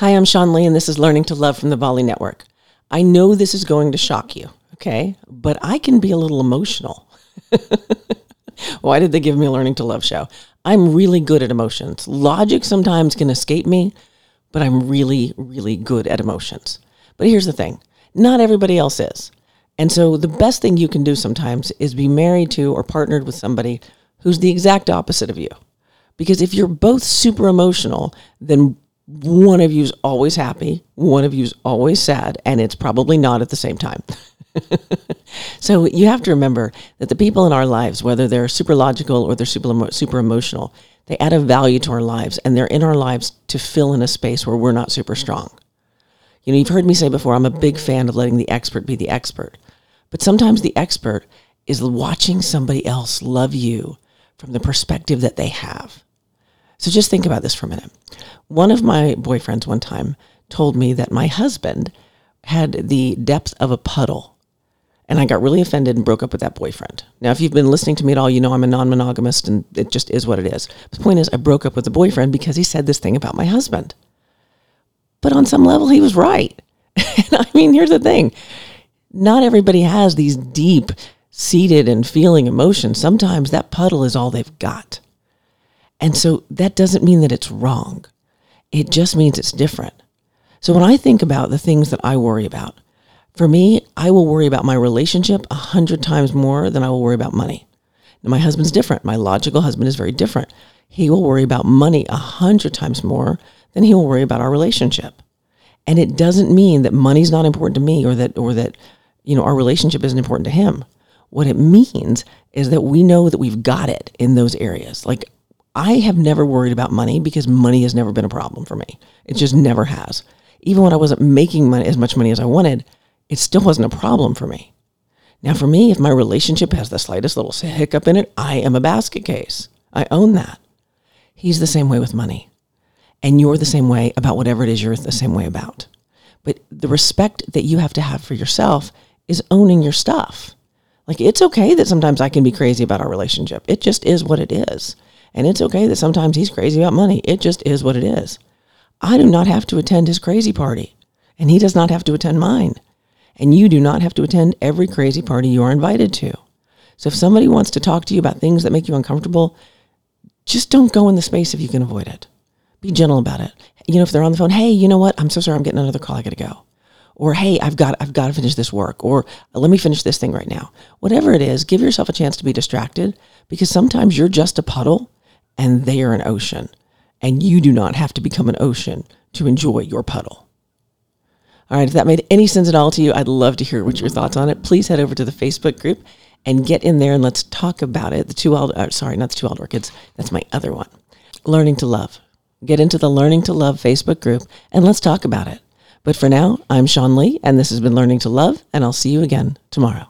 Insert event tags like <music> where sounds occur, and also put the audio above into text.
Hi, I'm Sean Lee, and this is Learning to Love from the Volley Network. I know this is going to shock you, okay? But I can be a little emotional. <laughs> Why did they give me a Learning to Love show? I'm really good at emotions. Logic sometimes can escape me, but I'm really, really good at emotions. But here's the thing not everybody else is. And so the best thing you can do sometimes is be married to or partnered with somebody who's the exact opposite of you. Because if you're both super emotional, then one of you's always happy, one of you's always sad, and it's probably not at the same time. <laughs> so you have to remember that the people in our lives, whether they're super logical or they're super super emotional, they add a value to our lives, and they're in our lives to fill in a space where we're not super strong. You know, you've heard me say before, I'm a big fan of letting the expert be the expert, but sometimes the expert is watching somebody else love you from the perspective that they have. So just think about this for a minute. One of my boyfriends one time told me that my husband had the depth of a puddle. And I got really offended and broke up with that boyfriend. Now, if you've been listening to me at all, you know I'm a non monogamist and it just is what it is. The point is, I broke up with the boyfriend because he said this thing about my husband. But on some level, he was right. <laughs> and I mean, here's the thing not everybody has these deep seated and feeling emotions. Sometimes that puddle is all they've got. And so that doesn't mean that it's wrong. It just means it's different. So when I think about the things that I worry about, for me, I will worry about my relationship a hundred times more than I will worry about money. Now, my husband's different. My logical husband is very different. He will worry about money a hundred times more than he will worry about our relationship. And it doesn't mean that money's not important to me or that or that you know our relationship isn't important to him. What it means is that we know that we've got it in those areas. Like I have never worried about money because money has never been a problem for me. It just never has. Even when I wasn't making money, as much money as I wanted, it still wasn't a problem for me. Now, for me, if my relationship has the slightest little hiccup in it, I am a basket case. I own that. He's the same way with money. And you're the same way about whatever it is you're the same way about. But the respect that you have to have for yourself is owning your stuff. Like, it's okay that sometimes I can be crazy about our relationship. It just is what it is. And it's okay that sometimes he's crazy about money. It just is what it is. I do not have to attend his crazy party, and he does not have to attend mine. And you do not have to attend every crazy party you are invited to. So if somebody wants to talk to you about things that make you uncomfortable, just don't go in the space if you can avoid it. Be gentle about it. You know, if they're on the phone, hey, you know what? I'm so sorry, I'm getting another call. I got to go. Or hey, I've got I've got to finish this work. Or let me finish this thing right now. Whatever it is, give yourself a chance to be distracted because sometimes you're just a puddle and they are an ocean. And you do not have to become an ocean to enjoy your puddle. All right, if that made any sense at all to you, I'd love to hear what your thoughts on it. Please head over to the Facebook group and get in there and let's talk about it. The two wild, uh, sorry, not the two wild orchids. That's my other one. Learning to love. Get into the Learning to Love Facebook group and let's talk about it. But for now, I'm Sean Lee, and this has been Learning to Love, and I'll see you again tomorrow.